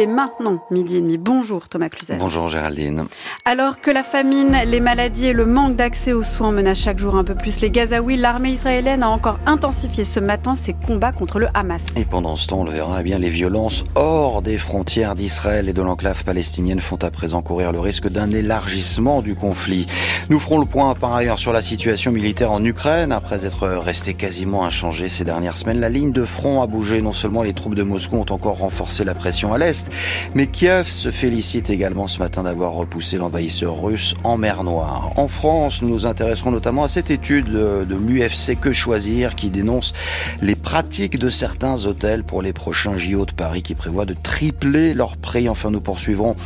Il est maintenant midi et demi. Bonjour Thomas Cluzel. Bonjour Géraldine. Alors que la famine, les maladies et le manque d'accès aux soins menacent chaque jour un peu plus les Gazaouis, l'armée israélienne a encore intensifié ce matin ses combats contre le Hamas. Et pendant ce temps, on le verra, eh bien, les violences hors des frontières d'Israël et de l'enclave palestinienne font à présent courir le risque d'un élargissement du conflit. Nous ferons le point par ailleurs sur la situation militaire en Ukraine. Après être resté quasiment inchangée ces dernières semaines, la ligne de front a bougé. Non seulement les troupes de Moscou ont encore renforcé la pression à l'est, mais Kiev se félicite également ce matin d'avoir repoussé l'envahisseur russe en mer Noire. En France, nous nous intéresserons notamment à cette étude de l'UFC Que Choisir qui dénonce les pratiques de certains hôtels pour les prochains JO de Paris qui prévoient de tripler leur prix. Enfin, nous poursuivrons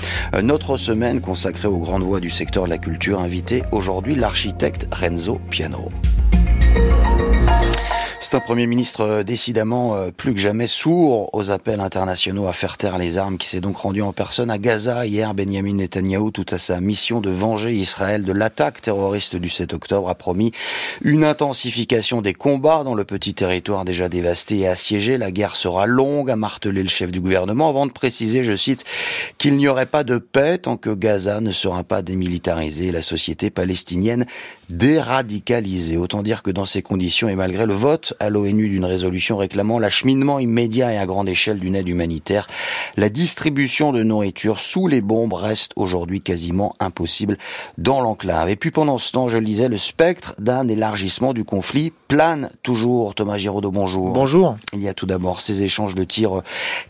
notre semaine consacrée aux grandes voies du secteur de la culture. Invité aujourd'hui l'architecte Renzo Piano. C'est un Premier ministre euh, décidément euh, plus que jamais sourd aux appels internationaux à faire taire les armes qui s'est donc rendu en personne à Gaza hier. Benjamin Netanyahu, tout à sa mission de venger Israël de l'attaque terroriste du 7 octobre, a promis une intensification des combats dans le petit territoire déjà dévasté et assiégé. La guerre sera longue, a martelé le chef du gouvernement avant de préciser, je cite, qu'il n'y aurait pas de paix tant que Gaza ne sera pas démilitarisée la société palestinienne déradicalisée. Autant dire que dans ces conditions et malgré le vote à l'ONU d'une résolution réclamant l'acheminement immédiat et à grande échelle d'une aide humanitaire. La distribution de nourriture sous les bombes reste aujourd'hui quasiment impossible dans l'enclave. Et puis pendant ce temps, je le disais, le spectre d'un élargissement du conflit plane toujours. Thomas Giraudot, bonjour. Bonjour. Il y a tout d'abord ces échanges de tirs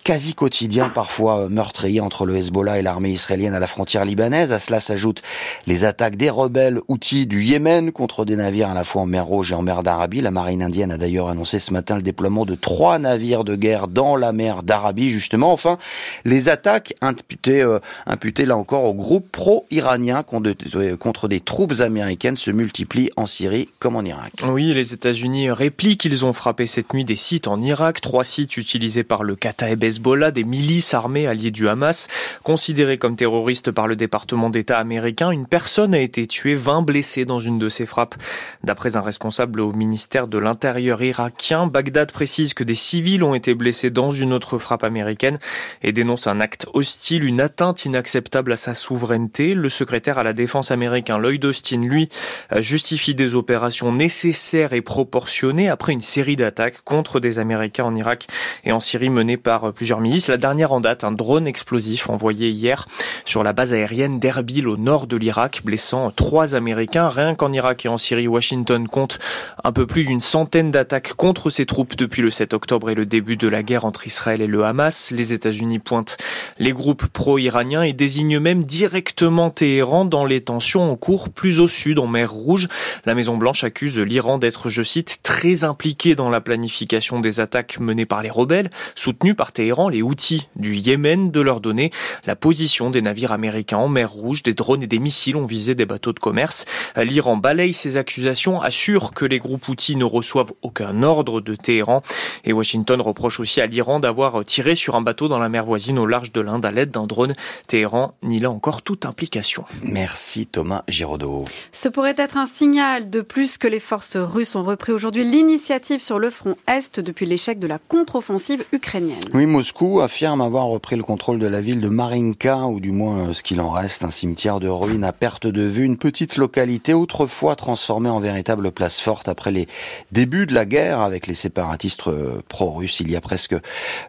quasi quotidiens, parfois meurtriers entre le Hezbollah et l'armée israélienne à la frontière libanaise. À cela s'ajoutent les attaques des rebelles outils du Yémen contre des navires à la fois en mer Rouge et en mer d'Arabie. La marine indienne a d'ailleurs annoncé ce matin le déploiement de trois navires de guerre dans la mer d'Arabie, justement. Enfin, les attaques imputées, euh, imputées là encore au groupe pro-iranien contre des troupes américaines se multiplient en Syrie comme en Irak. Oui, les États-Unis répliquent. Ils ont frappé cette nuit des sites en Irak, trois sites utilisés par le Kataeb Hezbollah, des milices armées alliées du Hamas, considérés comme terroristes par le département d'État américain. Une personne a été tuée, 20 blessés dans une de ces frappes. D'après un responsable au ministère de l'Intérieur irakien. Bagdad précise que des civils ont été blessés dans une autre frappe américaine et dénonce un acte hostile, une atteinte inacceptable à sa souveraineté. Le secrétaire à la défense américain Lloyd Austin, lui, justifie des opérations nécessaires et proportionnées après une série d'attaques contre des Américains en Irak et en Syrie menées par plusieurs milices. La dernière en date, un drone explosif envoyé hier sur la base aérienne d'Erbil au nord de l'Irak, blessant trois Américains. Rien qu'en Irak et en Syrie, Washington compte un peu plus d'une centaine d'attaques contre ses troupes depuis le 7 octobre et le début de la guerre entre Israël et le Hamas. Les États-Unis pointent les groupes pro-iraniens et désignent même directement Téhéran dans les tensions en cours plus au sud, en mer Rouge. La Maison-Blanche accuse l'Iran d'être, je cite, très impliqué dans la planification des attaques menées par les rebelles, soutenus par Téhéran, les outils du Yémen, de leur donner la position des navires américains en mer Rouge. Des drones et des missiles ont visé des bateaux de commerce. L'Iran balaye ces accusations, assure que les groupes outils ne reçoivent aucun un ordre de Téhéran. Et Washington reproche aussi à l'Iran d'avoir tiré sur un bateau dans la mer voisine au large de l'Inde à l'aide d'un drone. Téhéran nie là encore toute implication. Merci Thomas Giraudot. Ce pourrait être un signal de plus que les forces russes ont repris aujourd'hui l'initiative sur le front Est depuis l'échec de la contre-offensive ukrainienne. Oui, Moscou affirme avoir repris le contrôle de la ville de Marinka, ou du moins ce qu'il en reste, un cimetière de ruines à perte de vue, une petite localité autrefois transformée en véritable place forte après les débuts de la guerre guerre avec les séparatistes euh, pro-russes il y a presque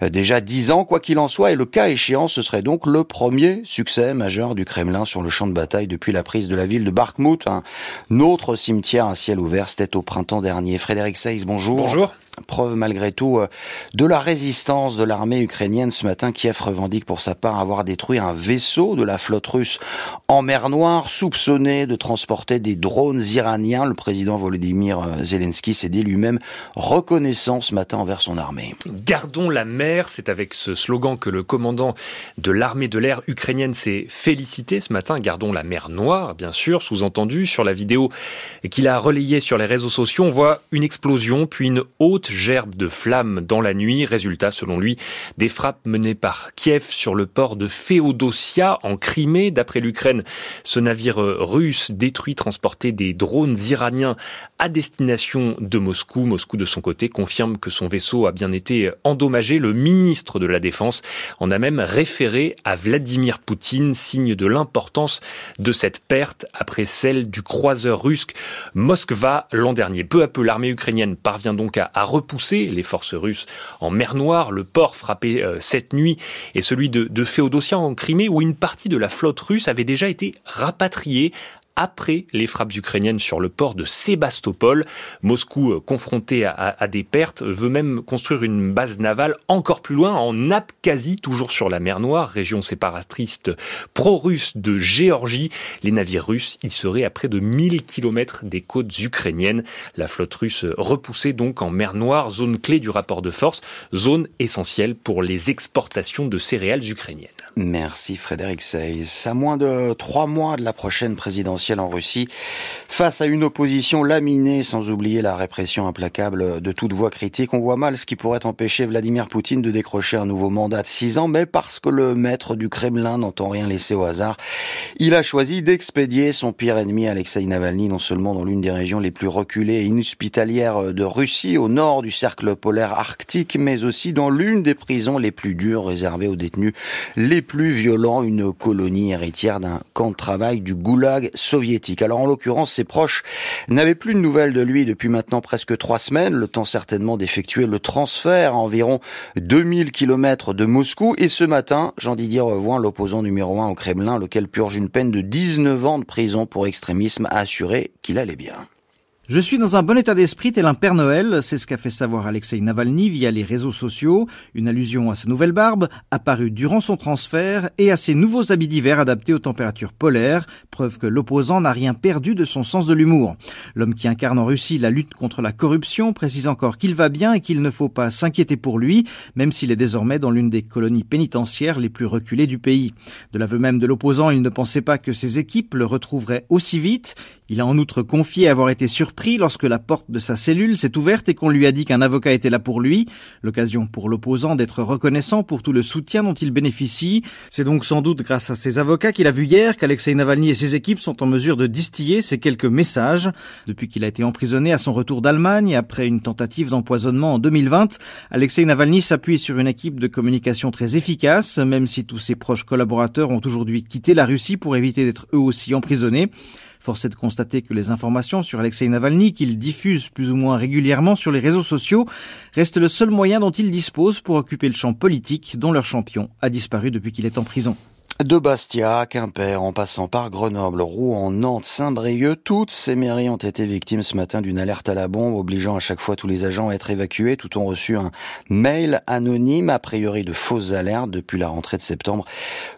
euh, déjà dix ans. Quoi qu'il en soit, et le cas échéant, ce serait donc le premier succès majeur du Kremlin sur le champ de bataille depuis la prise de la ville de Bakhmut. Un autre cimetière à ciel ouvert, c'était au printemps dernier. Frédéric Seyss, bonjour. Bonjour preuve malgré tout euh, de la résistance de l'armée ukrainienne. Ce matin, Kiev revendique pour sa part avoir détruit un vaisseau de la flotte russe en mer Noire, soupçonné de transporter des drones iraniens. Le président Volodymyr euh, Zelensky s'est dit lui-même reconnaissant ce matin envers son armée. Gardons la mer, c'est avec ce slogan que le commandant de l'armée de l'air ukrainienne s'est félicité ce matin. Gardons la mer Noire, bien sûr, sous-entendu. Sur la vidéo qu'il a relayée sur les réseaux sociaux, on voit une explosion, puis une haute gerbe de flammes dans la nuit. Résultat, selon lui, des frappes menées par Kiev sur le port de Féodosia en Crimée. D'après l'Ukraine, ce navire russe détruit transportait des drones iraniens à destination de Moscou. Moscou, de son côté, confirme que son vaisseau a bien été endommagé. Le ministre de la Défense en a même référé à Vladimir Poutine, signe de l'importance de cette perte après celle du croiseur russe Moskva l'an dernier. Peu à peu, l'armée ukrainienne parvient donc à, repousser les forces russes en mer Noire. Le port frappé euh, cette nuit est celui de, de en Crimée où une partie de la flotte russe avait déjà été rapatriée après les frappes ukrainiennes sur le port de Sébastopol. Moscou, euh, confronté à, des pertes, veut même construire une base navale encore plus loin, en Abkhazie, toujours sur la mer Noire, région séparatiste pro-russe de Géorgie. Les navires russes y seraient à près de 1000 km des côtes ukrainiennes. La flotte russe repoussée donc en mer Noire, zone clé du rapport de force, zone essentielle pour les exportations de céréales ukrainiennes. Merci Frédéric Seyss. À moins de trois mois de la prochaine présidentielle en Russie, face à une opposition laminée, sans oublier la répression implacable de toute voix critique, on voit mal ce qui pourrait empêcher Vladimir Poutine de décrocher un nouveau mandat de six ans, mais parce que le maître du Kremlin n'entend rien laisser au hasard, il a choisi d'expédier son pire ennemi Alexei Navalny, non seulement dans l'une des régions les plus reculées et inhospitalières de Russie, au nord du cercle polaire arctique, mais aussi dans l'une des prisons les plus dures réservées aux détenus les plus violent, une colonie héritière d'un camp de travail du goulag Alors en l'occurrence, ses proches n'avaient plus de nouvelles de lui depuis maintenant presque trois semaines, le temps certainement d'effectuer le transfert à environ 2000 km de Moscou. Et ce matin, Jean-Didier Revoin, l'opposant numéro un au Kremlin, lequel purge une peine de 19 ans de prison pour extrémisme, a assuré qu'il allait bien. Je suis dans un bon état d'esprit tel un Père Noël, c'est ce qu'a fait savoir Alexei Navalny via les réseaux sociaux, une allusion à sa nouvelle barbe, apparue durant son transfert, et à ses nouveaux habits d'hiver adaptés aux températures polaires, preuve que l'opposant n'a rien perdu de son sens de l'humour. L'homme qui incarne en Russie la lutte contre la corruption précise encore qu'il va bien et qu'il ne faut pas s'inquiéter pour lui, même s'il est désormais dans l'une des colonies pénitentiaires les plus reculées du pays. De l'aveu même de l'opposant, il ne pensait pas que ses équipes le retrouveraient aussi vite. Il a en outre confié avoir été surpris lorsque la porte de sa cellule s'est ouverte et qu'on lui a dit qu'un avocat était là pour lui, l'occasion pour l'opposant d'être reconnaissant pour tout le soutien dont il bénéficie. C'est donc sans doute grâce à ses avocats qu'il a vu hier qu'Alexei Navalny et ses équipes sont en mesure de distiller ces quelques messages. Depuis qu'il a été emprisonné à son retour d'Allemagne après une tentative d'empoisonnement en 2020, Alexei Navalny s'appuie sur une équipe de communication très efficace, même si tous ses proches collaborateurs ont aujourd'hui quitté la Russie pour éviter d'être eux aussi emprisonnés. Force est de constater que les informations sur Alexei Navalny, qu'il diffuse plus ou moins régulièrement sur les réseaux sociaux, restent le seul moyen dont il dispose pour occuper le champ politique dont leur champion a disparu depuis qu'il est en prison. De Bastia Quimper, en passant par Grenoble, Rouen, Nantes, Saint-Brieuc, toutes ces mairies ont été victimes ce matin d'une alerte à la bombe, obligeant à chaque fois tous les agents à être évacués. Tout ont reçu un mail anonyme, a priori de fausses alertes depuis la rentrée de septembre.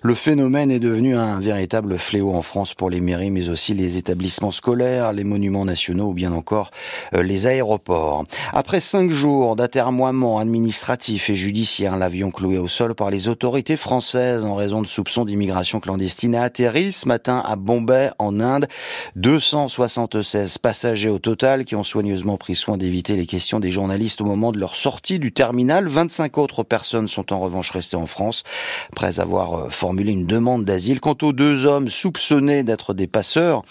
Le phénomène est devenu un véritable fléau en France pour les mairies, mais aussi les établissements scolaires, les monuments nationaux ou bien encore euh, les aéroports. Après cinq jours d'atermoiement administratif et judiciaire, l'avion cloué au sol par les autorités françaises en raison de soupçons d'immigration clandestine a atterri ce matin à Bombay, en Inde. 276 passagers au total qui ont soigneusement pris soin d'éviter les questions des journalistes au moment de leur sortie du terminal. 25 autres personnes sont en revanche restées en France après avoir euh, formulé une demande d'asile. Quant aux deux hommes soupçonnés d'être des passeurs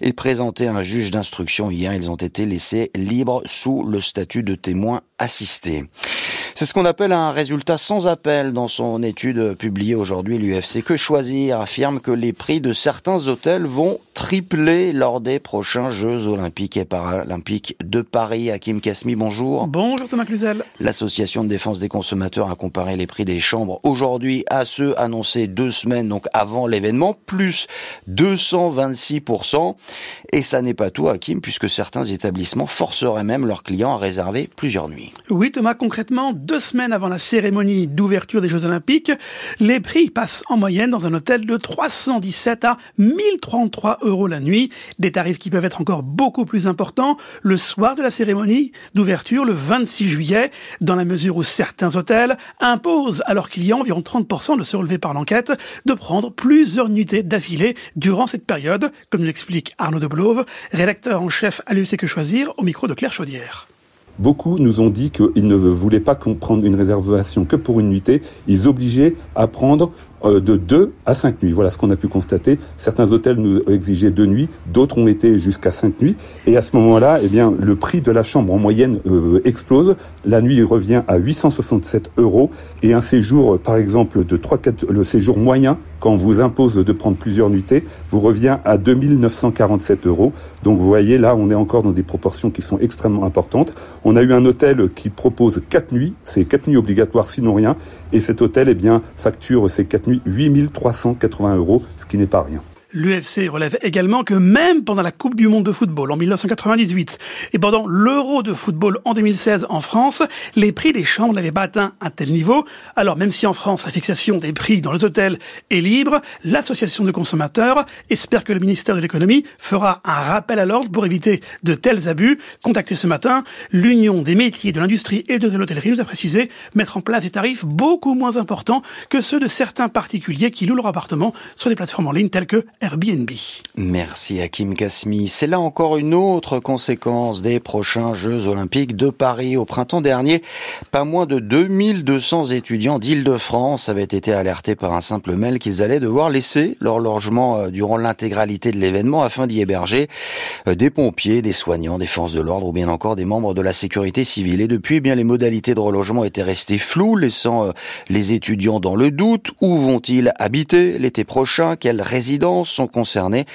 et présentés à un juge d'instruction hier, ils ont été laissés libres sous le statut de témoins assistés. C'est ce qu'on appelle un résultat sans appel dans son étude publiée aujourd'hui. L'UFC Que Choisir affirme que les prix de certains hôtels vont tripler lors des prochains Jeux Olympiques et Paralympiques de Paris. Hakim Kasmi, bonjour. Bonjour Thomas Cluzel. L'Association de défense des consommateurs a comparé les prix des chambres aujourd'hui à ceux annoncés deux semaines donc avant l'événement, plus 226%. Et ça n'est pas tout, Hakim, puisque certains établissements forceraient même leurs clients à réserver plusieurs nuits. Oui Thomas, concrètement, deux semaines avant la cérémonie d'ouverture des Jeux Olympiques, les prix passent en moyenne dans un hôtel de 317 à 1033 euros la nuit. Des tarifs qui peuvent être encore beaucoup plus importants le soir de la cérémonie d'ouverture le 26 juillet, dans la mesure où certains hôtels imposent à leurs clients, environ 30% de se relever par l'enquête, de prendre plusieurs nuitées d'affilée durant cette période, comme l'explique Arnaud Deblove, rédacteur en chef à l'UC Que Choisir, au micro de Claire Chaudière. beaucoup nous ont dit qu'ils ne voulaient pas prendre une réservation que pour une nuitée. Ils obligeaient à prendre de 2 à 5 nuits. Voilà ce qu'on a pu constater. Certains hôtels nous exigeaient deux nuits, d'autres ont été jusqu'à 5 nuits. Et à ce moment-là, eh bien, le prix de la chambre en moyenne euh, explose. La nuit revient à 867 euros et un séjour, par exemple, de 3, 4, le séjour moyen, quand on vous impose de prendre plusieurs nuitées, vous revient à 2947 euros. Donc vous voyez, là, on est encore dans des proportions qui sont extrêmement importantes. On a eu un hôtel qui propose 4 nuits, c'est 4 nuits obligatoires sinon rien, et cet hôtel, eh bien, facture ces 4 nuits 8380 euros, ce qui n'est pas rien. L'UFC relève également que même pendant la Coupe du Monde de football en 1998 et pendant l'Euro de football en 2016 en France, les prix des chambres n'avaient pas atteint un tel niveau. Alors même si en France la fixation des prix dans les hôtels est libre, l'association de consommateurs espère que le ministère de l'économie fera un rappel à l'ordre pour éviter de tels abus. Contacté ce matin, l'Union des métiers de l'industrie et de l'hôtellerie nous a précisé mettre en place des tarifs beaucoup moins importants que ceux de certains particuliers qui louent leur appartement sur des plateformes en ligne telles que Airbnb. Merci Hakim Kasmi. C'est là encore une autre conséquence des prochains Jeux Olympiques de Paris. Au printemps dernier, pas moins de 2200 étudiants d'Île-de-France avaient été alertés par un simple mail qu'ils allaient devoir laisser leur logement euh, durant l'intégralité de l'événement afin d'y héberger euh, des pompiers, des soignants, des forces de l'ordre ou bien encore des membres de la sécurité civile. Et depuis, eh bien les modalités de relogement étaient restées floues, laissant euh, les étudiants dans le doute. Où vont-ils habiter l'été prochain? Quelle résidence sont concernés.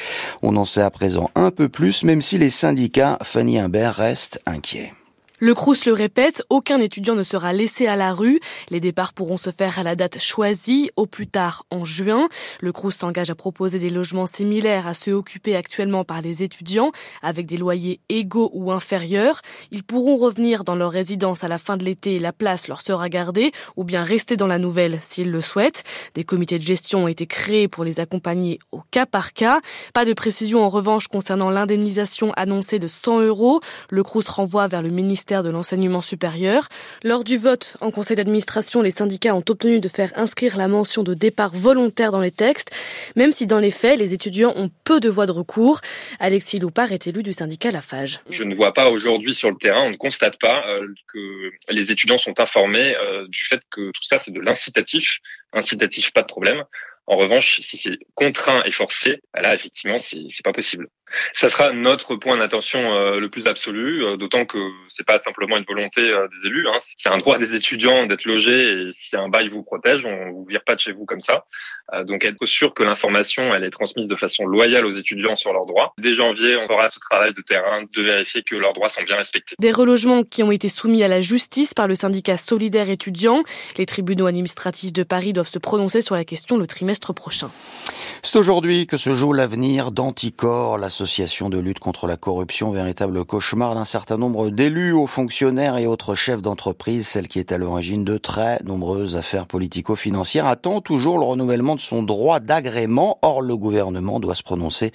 On en sait à présent un peu plus, même si les syndicats, Fanny Imbert, restent inquiets. Le Crous le répète, aucun étudiant ne sera laissé à la rue. Les départs pourront se faire à la date choisie, au plus tard en juin. Le Crous s'engage à proposer des logements similaires à ceux occupés actuellement par les étudiants, avec des loyers égaux ou inférieurs. Ils pourront revenir dans leur résidence à la fin de l'été et la place leur sera gardée, ou bien rester dans la nouvelle s'ils le souhaitent. Des comités de gestion ont été créés pour les accompagner au cas par cas. Pas de précision en revanche concernant l'indemnisation annoncée de 100 euros. Le Crous renvoie vers le ministère de l'enseignement supérieur. Lors du vote en conseil d'administration, les syndicats ont obtenu de faire inscrire la mention de départ volontaire dans les textes, même si dans les faits, les étudiants ont peu de voies de recours. Alexis Loupard est élu du syndicat Lafage. Je ne vois pas aujourd'hui sur le terrain, on ne constate pas euh, que les étudiants sont informés euh, du fait que tout ça c'est de l'incitatif. Incitatif, pas de problème. En revanche, si c'est contraint et forcé, là effectivement c'est pas possible. Ça sera notre point d'attention euh, le plus absolu, euh, d'autant que c'est pas simplement une volonté euh, des élus. Hein. C'est un droit des étudiants d'être logés et si un bail vous protège, on vous vire pas de chez vous comme ça. donc être sûr que l'information elle est transmise de façon loyale aux étudiants sur leurs droits. Dès janvier, on fera ce travail de terrain de vérifier que leurs droits sont bien respectés. Des relogements qui ont été soumis à la justice par le syndicat solidaire étudiant. Les tribunaux administratifs de Paris doivent se prononcer sur la question le trimestre prochain. C'est aujourd'hui que se joue l'avenir d'Anticor, l'association de lutte contre la corruption, véritable cauchemar d'un certain nombre d'élus, hauts fonctionnaires et autres chefs d'entreprise, celle qui est à l'origine de très nombreuses affaires politico-financières, attend toujours le renouvellement de son droit d'agrément. Or, le gouvernement doit se prononcer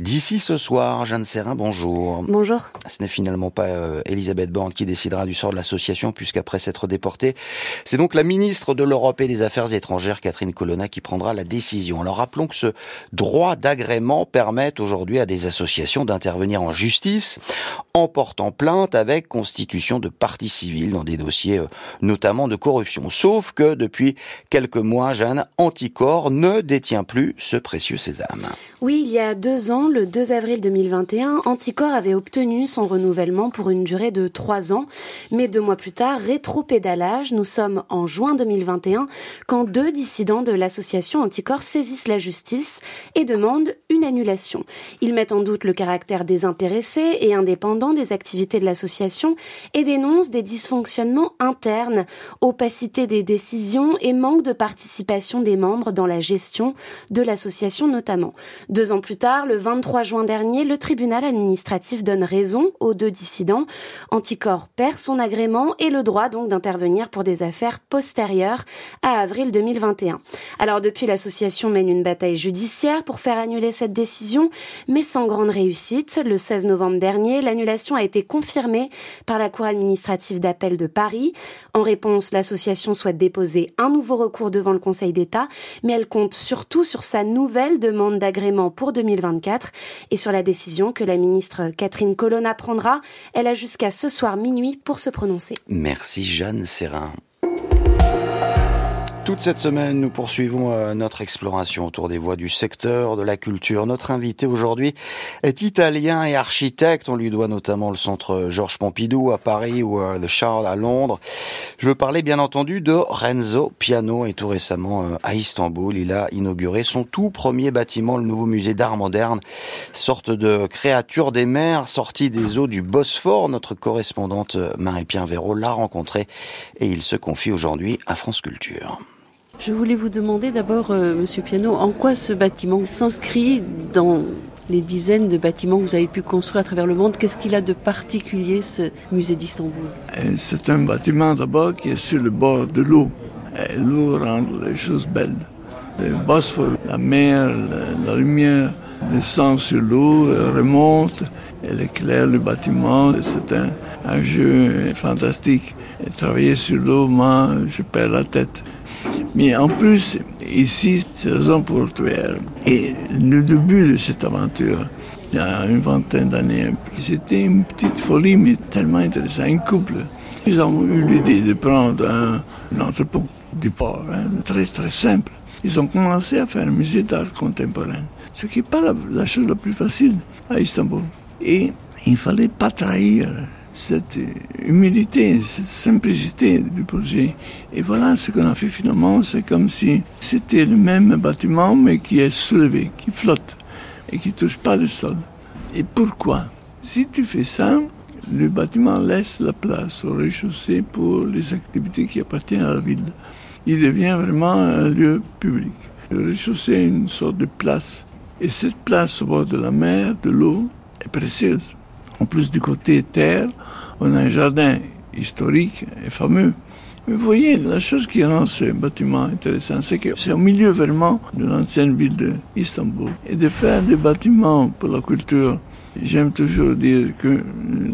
d'ici ce soir. Jeanne Serrin, bonjour. Bonjour. Ce n'est finalement pas euh, Elisabeth Borne qui décidera du sort de l'association, puisqu'après s'être déportée, c'est donc la ministre de l'Europe et des Affaires étrangères, Catherine Colonna, qui prendra la décision. Alors rappelons que ce droit d'agrément permet aujourd'hui à des associations d'intervenir en justice en portant plainte avec constitution de partie civile dans des dossiers euh, notamment de corruption. Sauf que depuis quelques mois, Jeanne, Anticor ne détient plus ce précieux sésame. Oui, il y a deux ans, le 2 avril 2021, Anticor avait obtenu son renouvellement pour une durée de trois ans. Mais deux mois plus tard, rétro-pédalage, nous sommes en juin 2021, quand deux dissidents de l'association Anticor saisissent la justice et demandent une annulation. Ils mettent en doute le caractère désintéressé et indépendant des activités de l'association et dénoncent des dysfonctionnements internes, opacité des décisions et manque de participation des membres dans la gestion de l'association notamment. Deux ans plus tard, le 23 juin dernier, le tribunal administratif donne raison aux deux dissidents. Anticor perd son agrément et le droit donc d'intervenir pour des affaires postérieures à avril 2021. Alors depuis, l'association mène une bataille judiciaire pour faire annuler cette décision, mais sans sans grande réussite. Le 16 novembre dernier, l'annulation a été confirmée par la Cour administrative d'appel de Paris. En réponse, l'association souhaite déposer un nouveau recours devant le Conseil d'État, mais elle compte surtout sur sa nouvelle demande d'agrément pour 2024 et sur la décision que la ministre Catherine Colonna prendra. Elle a jusqu'à ce soir minuit pour se prononcer. Merci Jeanne Serrin. Toute cette semaine, nous poursuivons euh, notre exploration autour des voies du secteur de la culture. Notre invité aujourd'hui est italien et architecte. On lui doit notamment le centre Georges Pompidou à Paris ou euh, The Charles à Londres. Je veux parler bien entendu de Renzo Piano et tout récemment euh, à Istanbul, il a inauguré son tout premier bâtiment, le nouveau musée d'art moderne, sorte de créature des mers sortie des eaux du Bosphore. Notre correspondante Marie-Pierre Véraud l'a rencontré et il se confie aujourd'hui à France Culture. Je voulais vous demander d'abord, euh, Monsieur Piano, en quoi ce bâtiment s'inscrit dans les dizaines de bâtiments que vous avez pu construire à travers le monde? Qu'est-ce qu'il a de particulier, ce musée d'Istanbul? Euh, C'est un bâtiment d'abord qui est sur le bord de l'eau. L'eau rend les choses belles. Le Bosphore, la mer, la, lumière descend sur l'eau, remonte, elle éclaire le bâtiment. C'est un, jeu fantastique. Travailler sur l'eau, moi, je perds la tête. Mais en plus, ici, c'est la zone portuaire. Et le début de cette aventure, il y a une vingtaine d'années, c'était une petite folie, mais tellement intéressante. Un couple, ils ont eu l'idée de prendre un, entrepôt du port, hein, très très simple. Ils ont commencé à faire un musée d'art contemporain, ce qui n'est pas la, la chose la plus facile à Istanbul. Et il ne fallait pas trahir cette humilité, cette simplicité du projet. Et voilà ce qu'on a fait finalement, c'est comme si c'était le même bâtiment mais qui est soulevé, qui flotte et qui touche pas le sol. Et pourquoi? Si tu fais ça, le bâtiment laisse la place au rez-de-chaussée pour les activités qui appartiennent à la ville. Il devient vraiment un lieu public. Le rez-de-chaussée est une sorte de place. Et cette place au bord de la mer, de l'eau, est précieuse. En plus du côté terre, on a un jardin historique et fameux. Mais vous voyez, la chose qui rend ce bâtiment intéressant, c'est que c'est au milieu vraiment de l'ancienne ville d'Istanbul. Et de faire des bâtiments pour la culture, j'aime toujours dire que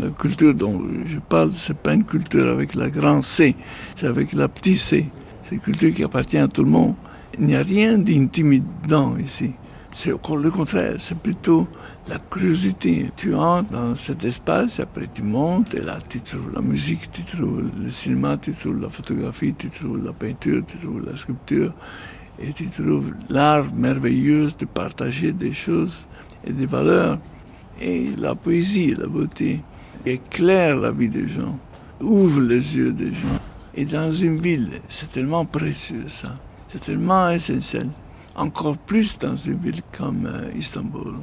la culture dont je parle, c'est pas une culture avec la grande C, c'est avec la petite C. C'est une culture qui appartient à tout le monde. Il n'y a rien d'intimidant ici. C'est le contraire, c'est plutôt la curiosité. Tu entres dans cet espace, après tu montes, et là tu trouves la musique, tu trouves le cinéma, tu trouves la photographie, tu trouves la peinture, tu trouves la sculpture, et tu trouves l'art merveilleux de partager des choses et des valeurs. Et la poésie, la beauté, éclaire la vie des gens, ouvre les yeux des gens. Et dans une ville, c'est tellement précieux ça, c'est tellement essentiel. Encore plus dans une ville comme euh, Istanbul.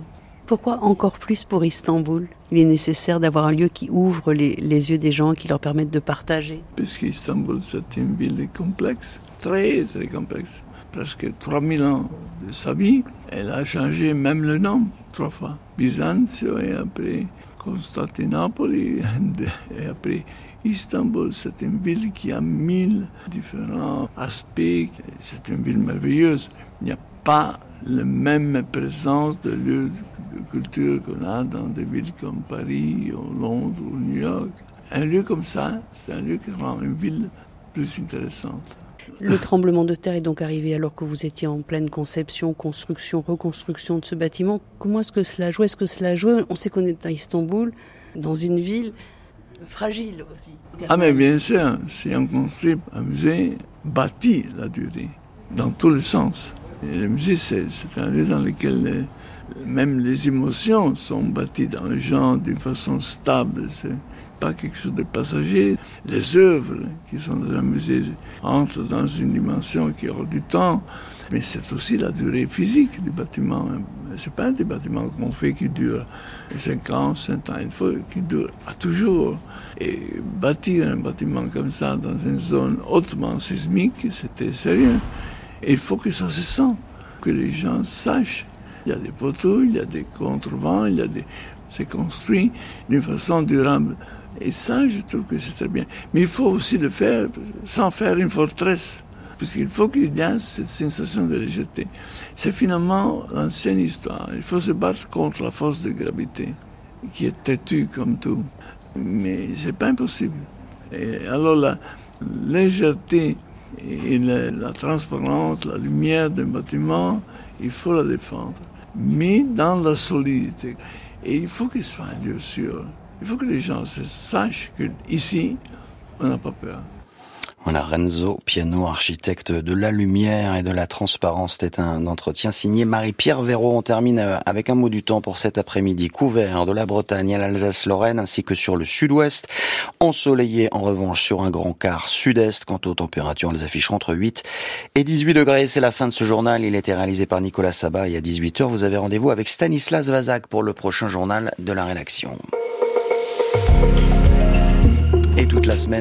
Pourquoi encore plus pour Istanbul? Il est nécessaire d'avoir un lieu qui ouvre les, yeux des gens, qui leur permette de partager. Puisqu'Istanbul, c'est une ville complexe, très très complexe. Presque 3000 ans de sa vie, elle a changé même le nom trois fois. Byzantium et après Constantinople et après Istanbul, c'est une ville qui a mille différents aspects. C'est une ville merveilleuse. Il n'y a pas la même présence de lieux de culture qu'on a dans des villes comme Paris, ou Londres ou New York. Un lieu comme ça, c'est un lieu qui rend une ville plus intéressante. Le tremblement de terre est donc arrivé alors que vous étiez en pleine conception, construction, reconstruction de ce bâtiment. Comment est-ce que cela jouait Est-ce que cela jouait On sait qu'on est à Istanbul, dans une ville fragile aussi. Ah mais bien sûr, si on construit un musée, bâti la durée, dans tous les sens. Et le musée, c'est un lieu dans lequel même les émotions sont bâties dans les gens d'une façon stable. C'est pas quelque chose de passager. Les œuvres qui sont dans un musée entrent dans une dimension qui aura du temps, mais c'est aussi la durée physique du bâtiment. C'est pas des bâtiments qu'on fait qui durent 5 ans, 5 ans, il faut qui durent à toujours. Et bâtir un bâtiment comme ça dans une zone hautement sismique, c'était sérieux. Et il faut que ça se sente, que les gens sachent. Il y a des poteaux, il y a des contrevents, il y a des... c'est construit d'une façon durable. Et ça, je trouve que c'est très bien. Mais il faut aussi le faire sans faire une forteresse. puisqu'il faut qu'il y ait cette sensation de légèreté. C'est finalement l'ancienne histoire. Il faut se battre contre la force de gravité, qui est têtue comme tout. Mais c'est pas impossible. Alors la légèreté et la, la transparence, la lumière d'un bâtiment, il faut la défendre, mais dans la solidité. Et il faut qu'il soit un lieu sûr. Il faut que les gens sachent qu'ici, on n'a pas peur. Voilà, Renzo Piano, architecte de la lumière et de la transparence. C'était un entretien signé Marie-Pierre Véraud. On termine euh, avec un mot du temps pour cet après-midi. Couvert de la Bretagne à l'Alsace-Lorraine ainsi que sur le sud-ouest. Ensoleillé en revanche sur un grand quart sud-est. Quant aux températures, elles afficheront entre 8 et 18 degrés. C'est la fin de ce journal. Il était réalisé par Nicolas Sabat et à 18h, vous avez rendez-vous avec Stanislas Vazak pour le prochain journal de la rédaction. Et toute la semaine,